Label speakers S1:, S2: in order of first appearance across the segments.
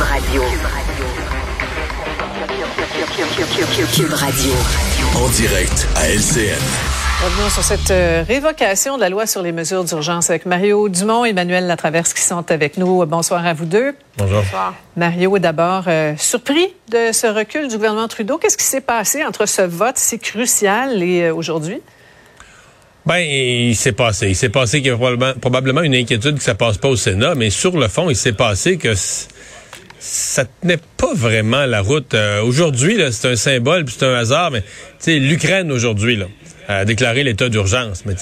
S1: Cube Radio. Cube Radio.
S2: En direct à LCN.
S3: Revenons sur cette euh, révocation de la loi sur les mesures d'urgence avec Mario Dumont et Emmanuel Latraverse qui sont avec nous. Bonsoir à vous deux.
S4: Bonjour.
S3: Mario est d'abord euh, surpris de ce recul du gouvernement Trudeau. Qu'est-ce qui s'est passé entre ce vote si crucial et euh, aujourd'hui?
S4: Ben, il s'est passé. Il s'est passé qu'il y a probablement, probablement, une inquiétude que ça passe pas au Sénat, mais sur le fond, il s'est passé que ça tenait pas vraiment la route. aujourd'hui, c'est un symbole, c'est un hasard, mais l'Ukraine aujourd'hui, a déclaré l'état d'urgence. Mais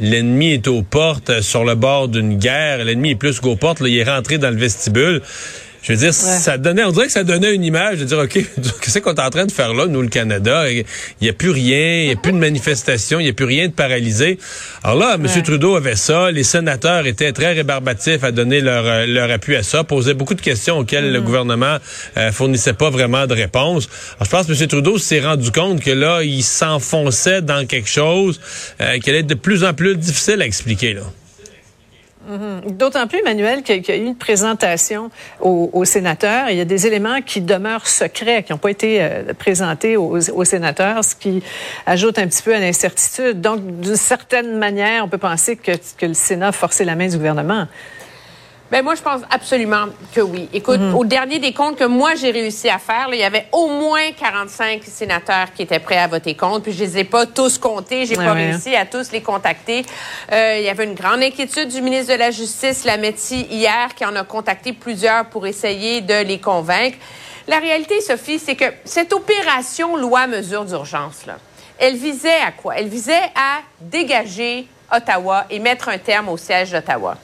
S4: l'ennemi est aux portes, sur le bord d'une guerre. L'ennemi est plus qu'aux portes. il est rentré dans le vestibule. Je veux dire, ça donnait, on dirait que ça donnait une image de dire, OK, qu'est-ce qu'on est en train de faire là, nous, le Canada? Il n'y a plus rien, il n'y a plus de manifestation, il n'y a plus rien de paralysé. Alors là, M. Trudeau avait ça, les sénateurs étaient très rébarbatifs à donner leur, euh, leur appui à ça, posaient beaucoup de questions auxquelles le mm. gouvernement euh, fournissait pas vraiment de réponses. Alors, je pense que M. Trudeau s'est rendu compte que là, il s'enfonçait dans quelque chose euh, qui allait être de plus en plus difficile à expliquer, là.
S3: Mhm. D'autant plus, Emmanuel, qu'il y a eu une présentation aux, sénateurs. Il y a des éléments qui demeurent secrets, qui n'ont pas été euh, présentés aux, sénateurs, ce qui ajoute un petit peu à l'incertitude. Donc, d'une certaine manière, on peut penser que, que le Sénat a forcé la main du gouvernement.
S5: Ben moi, je pense absolument que oui. Écoute, mhm. au dernier des comptes que moi j'ai réussi à faire, il y avait au moins 45 sénateurs qui étaient prêts à voter contre. Puis je les ai pas tous comptés, j'ai pas réussi à tous les contacter. Euh, il y avait une grande inquiétude du ministre de la Justice, Lametti, hier, qui en a contacté plusieurs pour essayer de les convaincre. La réalité, Sophie, c'est que cette opération loi mesure d'urgence là, elle visait à quoi? Elle visait à dégager Ottawa et mettre un terme au siège d'Ottawa.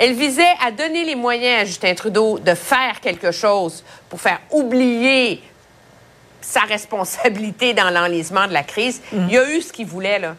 S5: Elle visait à donner les moyens à Justin Trudeau de faire quelque chose pour faire oublier sa responsabilité dans l'enlisement de la crise. Mm. Il y a eu ce qu'il voulait, là.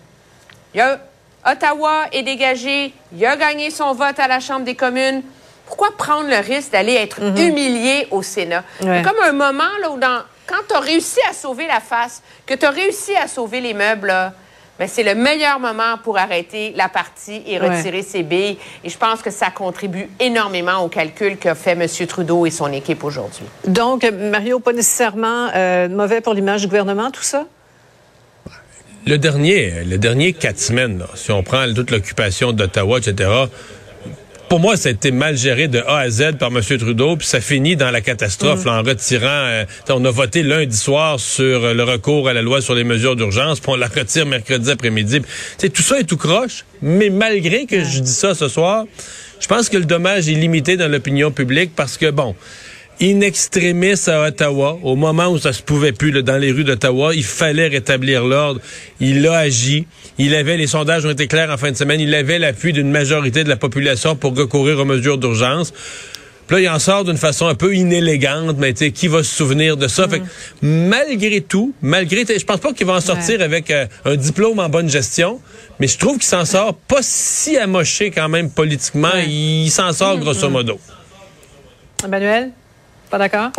S5: Il y a, Ottawa est dégagé, il a gagné son vote à la Chambre des communes. Pourquoi prendre le risque d'aller être mm-hmm. humilié au Sénat? C'est comme un moment là, où, dans, quand tu as réussi à sauver la face, que tu as réussi à sauver les meubles, là, ben, c'est le meilleur moment pour arrêter la partie et retirer ses billes. Et je pense que ça contribue énormément au calcul qu'a fait M. Trudeau et son équipe aujourd'hui.
S3: Donc, Mario, pas nécessairement euh, mauvais pour l'image du gouvernement, tout ça?
S4: Le dernier, le dernier quatre semaines, si on prend toute l'occupation d'Ottawa, etc., pour moi, ça a été mal géré de A à Z par M. Trudeau, puis ça finit dans la catastrophe mm. en retirant. Euh, on a voté lundi soir sur euh, le recours à la loi sur les mesures d'urgence, puis on la retire mercredi après-midi. Tout ça est tout croche, mais malgré que je dis ça ce soir, je pense que le dommage est limité dans l'opinion publique parce que, bon, in extremis à Ottawa, au moment où ça se pouvait plus, dans les rues d'Ottawa, il fallait rétablir l'ordre. Il a agi. Il avait, les sondages ont été clairs en fin de semaine, il avait l'appui d'une majorité de la population pour recourir aux mesures d'urgence. Puis là, il en sort d'une façon un peu inélégante, mais tu sais, qui va se souvenir de ça? Fait que, malgré tout, malgré, je pense pas qu'il va en sortir avec euh, un diplôme en bonne gestion, mais je trouve qu'il s'en sort pas si amoché quand même politiquement. Il s'en sort grosso modo.
S3: Emmanuel? Pas d'accord?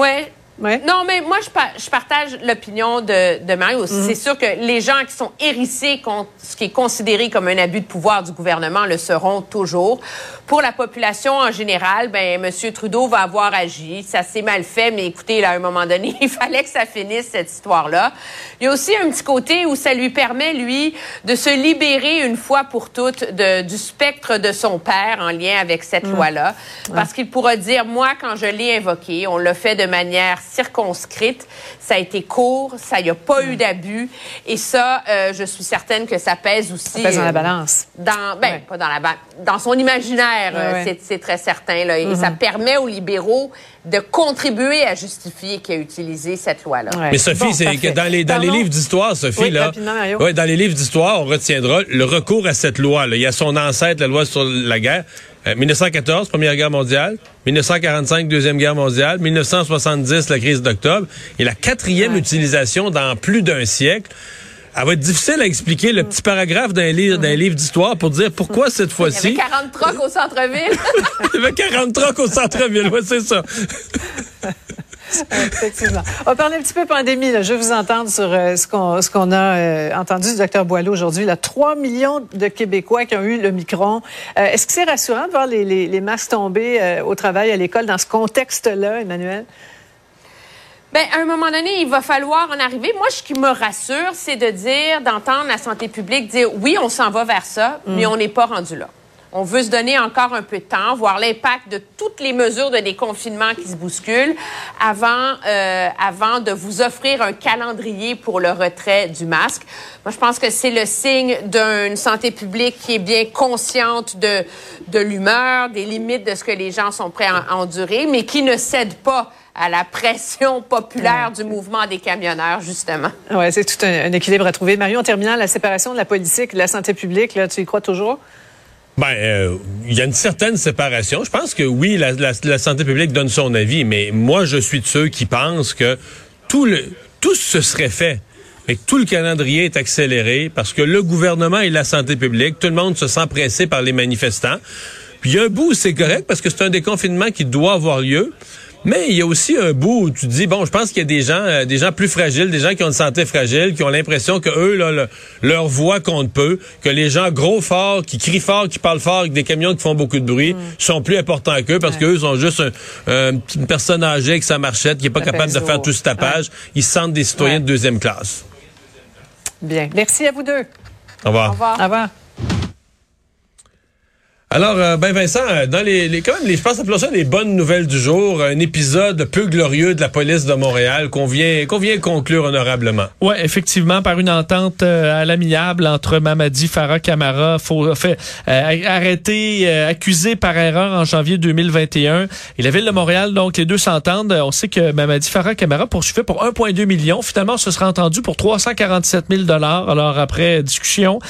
S5: Non, mais moi, je, partage l'opinion de, de, Mario. Mhm. C'est sûr que les gens qui sont hérissés contre ce qui est considéré comme un abus de pouvoir du gouvernement le seront toujours. Pour la population en général, ben M. Trudeau va avoir agi. Ça s'est mal fait, mais écoutez, là, à un moment donné, il fallait que ça finisse, cette histoire-là. Il y a aussi un petit côté où ça lui permet, lui, de se libérer une fois pour toutes de, du spectre de son père en lien avec cette mhm. loi-là. Parce qu'il pourra dire, moi, quand je l'ai invoqué, on l'a fait de manière circonscrite. Ça a été court, ça n'y a pas eu d'abus. Et ça, euh, je suis certaine que ça pèse aussi. Ça
S3: pèse dans la balance.
S5: Euh, dans, ben, pas dans la dans son imaginaire, euh, c'est très certain. Là, Et ça mm-hmm. permet aux libéraux de contribuer à justifier qu'il a utilisé cette loi-là.
S4: Mais Sophie, c'est que dans les, dans les livres d'histoire, Sophie, là, ouais, dans les livres d'histoire, on retiendra le recours à cette loi. Là. Il y a son ancêtre, la loi sur la guerre. 1914, Première Guerre mondiale. 1945, Deuxième Guerre mondiale. 1970, la crise d'octobre. Et la quatrième utilisation dans plus d'un siècle. Elle va être difficile à expliquer le petit paragraphe d'un livre, d'un livre d'histoire pour dire pourquoi cette fois-ci.
S5: Il y avait 40 trocs au centre-ville.
S4: Il y avait 40 trocs au centre-ville, ouais, c'est ça.
S3: Effectivement. On va parler un petit peu pandémie. Là. Je vais vous entendre sur euh, ce qu'on a euh, entendu du docteur Boileau aujourd'hui. Là, 3 millions de Québécois qui ont eu le micron. Euh, Est-ce que c'est rassurant de voir les, les, les masques tomber au travail, à l'école, dans ce contexte-là, Emmanuel?
S5: Ben, à un moment donné, il va falloir en arriver. Moi, ce qui me rassure, c'est de dire, d'entendre la santé publique dire oui, on s'en va vers ça, mais on n'est pas rendu là. On veut se donner encore un peu de temps, voir l'impact de toutes les mesures de déconfinement qui se bousculent avant, euh, avant de vous offrir un calendrier pour le retrait du masque. Moi, je pense que c'est le signe d'une santé publique qui est bien consciente de, de l'humeur, des limites de ce que les gens sont prêts à endurer, mais qui ne cède pas à la pression populaire du mouvement des camionneurs, justement.
S3: Oui, c'est tout un, un, équilibre à trouver. Mario, en terminant, la séparation de la politique de la santé publique, là, tu y crois toujours?
S4: Ben, euh, il y a une certaine séparation. Je pense que oui, la, santé publique donne son avis, mais moi, je suis de ceux qui pensent que tout le tout ce serait fait. Mais tout le calendrier est accéléré parce que le gouvernement et la santé publique, tout le monde se sent pressé par les manifestants. Puis il y a un bout c'est correct parce que c'est un déconfinement qui doit avoir lieu. Mais il y a aussi un bout où tu te dis bon, je pense qu'il y a des gens, euh, des gens plus fragiles, des gens qui ont une santé fragile, qui ont l'impression que eux, là, le, leur voix compte peu, que les gens gros forts, qui crient fort, qui parlent fort, avec des camions qui font beaucoup de bruit, mm. sont plus importants qu'eux parce ouais. qu'eux sont juste un, euh, une personne âgée avec sa marchette qui est pas ça capable de faire tout ce tapage. Ouais. Ils se sentent des citoyens ouais. de deuxième classe.
S3: Bien. Merci à vous deux.
S4: Au revoir.
S3: Au revoir. Au revoir.
S4: Alors, euh, ben Vincent, dans les, les quand même, les, je pense que ça les bonnes nouvelles du jour, un épisode peu glorieux de la police de Montréal qu'on vient, qu'on vient conclure honorablement.
S6: Oui, effectivement, par une entente euh, à l'amiable entre Mamadi Farah Camara, euh, arrêté, euh, accusé par erreur en janvier 2021, et la ville de Montréal, donc les deux s'entendent. On sait que Mamadi Farah Camara poursuivait pour 1,2 million. Finalement, ce sera entendu pour 347 000 dollars. Alors après discussion,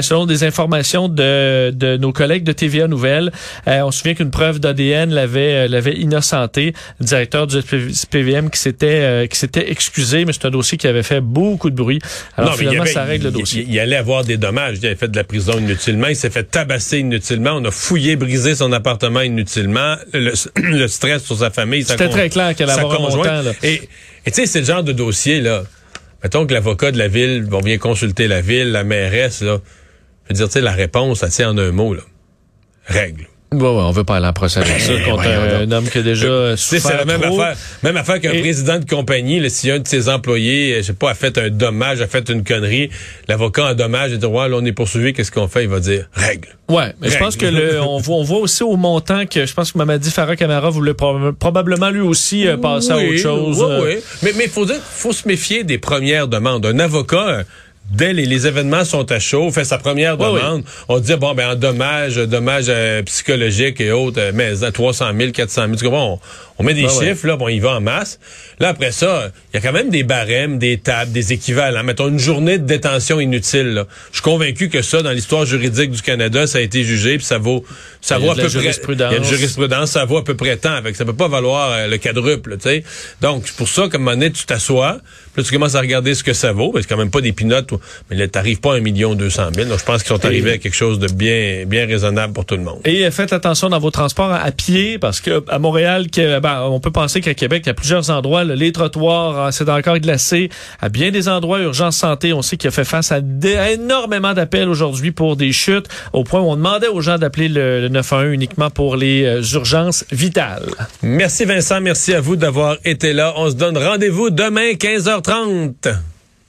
S6: selon des informations de nos collègues de TV TVA Nouvelle. Euh, on se souvient qu'une preuve d'ADN l'avait euh, l'avait innocenté, le directeur du SPVM qui s'était euh, qui s'était excusé, mais c'est un dossier qui avait fait beaucoup de bruit. Alors non, finalement, avait, ça règle le dossier.
S4: Il, il, allait avoir des dommages. Il avait fait de la prison inutilement. Il s'est fait tabasser inutilement. On a fouillé, brisé son appartement inutilement. Le, le stress sur sa famille.
S6: C'était très clair qu'elle avait un montant. Là.
S4: Et tu sais, c'est le genre de dossier là. Mettons que l'avocat de la ville va bien consulter la ville, la mairesse là. Je veux dire, tu sais, la réponse, ça tient en un mot là règle.
S6: Ouais, on veut pas aller en procès avec ça contre un, homme qui a déjà
S4: C'est la même
S6: trop.
S4: affaire. Même affaire qu'un président de compagnie, là, si un de ses employés, je sais pas, a fait un dommage, a fait une connerie, l'avocat en dommage, il dit, ouais, là, on est poursuivi, qu'est-ce qu'on fait? Il va dire, règle.
S6: Ouais, mais
S4: règle.
S6: je pense que le, on, voit, on voit aussi au montant que je pense que Mamadi Farah Camara voulait prob probablement lui aussi euh, passer
S4: oui,
S6: à autre chose.
S4: Oui, oui. Mais, mais faut dire, faut se méfier des premières demandes. Un avocat, dès les, les, événements sont à chaud, fait sa première demande, oui, oui. on dit bon ben en dommage, dommage euh, psychologique et autres, euh, mais à 300 000, 400 000, tu comprends? On, on met des ben chiffres, ouais. là, bon, il va en masse. Là, après ça, il y a quand même des barèmes, des tables, des équivalents. Mettons une journée de détention inutile. Là. Je suis convaincu que ça, dans l'histoire juridique du Canada, ça a été jugé, puis ça vaut, ça vaut à peu près. Il y a une jurisprudence, ça vaut à peu près tant. Avec, ça peut pas valoir euh, le quadruple, tu sais. Donc, c'est pour ça moment donné, tu t'assois, puis tu commences à regarder ce que ça vaut. C'est quand même pas des pinottes, mais là, t'arrives pas à un million deux cent mille. Donc, je pense qu'ils sont arrivés à quelque chose de bien, bien raisonnable pour tout le monde.
S6: Et faites attention dans vos transports à pied, parce que à Montréal, ben, on peut penser qu'à Québec, il y a plusieurs endroits, là, les trottoirs, c'est encore glacé. À bien des endroits, Urgence Santé, on sait qu'il a fait face à, énormément d'appels aujourd'hui pour des chutes, au point où on demandait aux gens d'appeler le, le 911 uniquement pour les euh, urgences vitales.
S4: Merci Vincent, merci à vous d'avoir été là. On se donne rendez-vous demain 15h30.